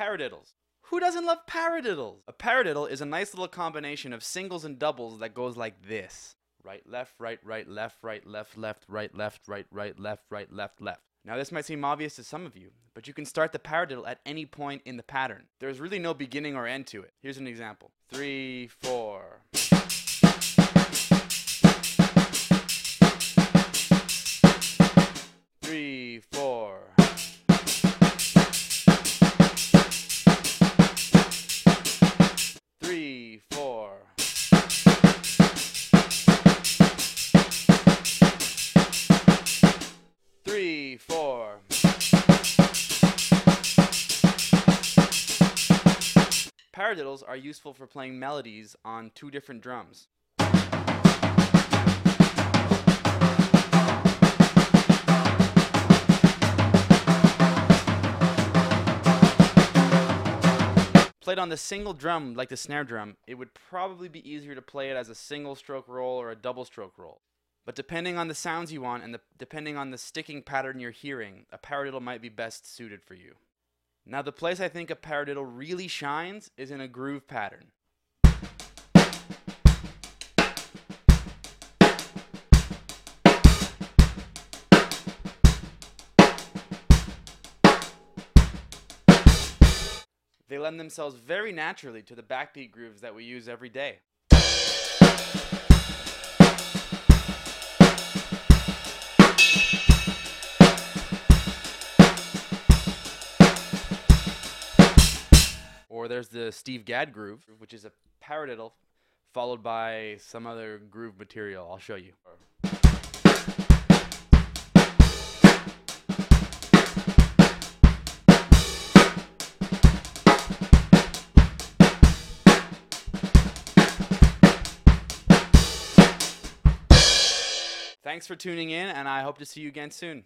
Paradiddles. Who doesn't love paradiddles? A paradiddle is a nice little combination of singles and doubles that goes like this. Right, left, right, right, left, right, left, left, right, left, right, right, left, right, left, left. Now this might seem obvious to some of you, but you can start the paradiddle at any point in the pattern. There's really no beginning or end to it. Here's an example. Three, four. Paradiddles are useful for playing melodies on two different drums. Played on the single drum, like the snare drum, it would probably be easier to play it as a single stroke roll or a double stroke roll. But depending on the sounds you want and the, depending on the sticking pattern you're hearing, a paradiddle might be best suited for you. Now, the place I think a paradiddle really shines is in a groove pattern. They lend themselves very naturally to the backbeat grooves that we use every day. Or there's the Steve Gadd groove, which is a paradiddle followed by some other groove material. I'll show you. Thanks for tuning in, and I hope to see you again soon.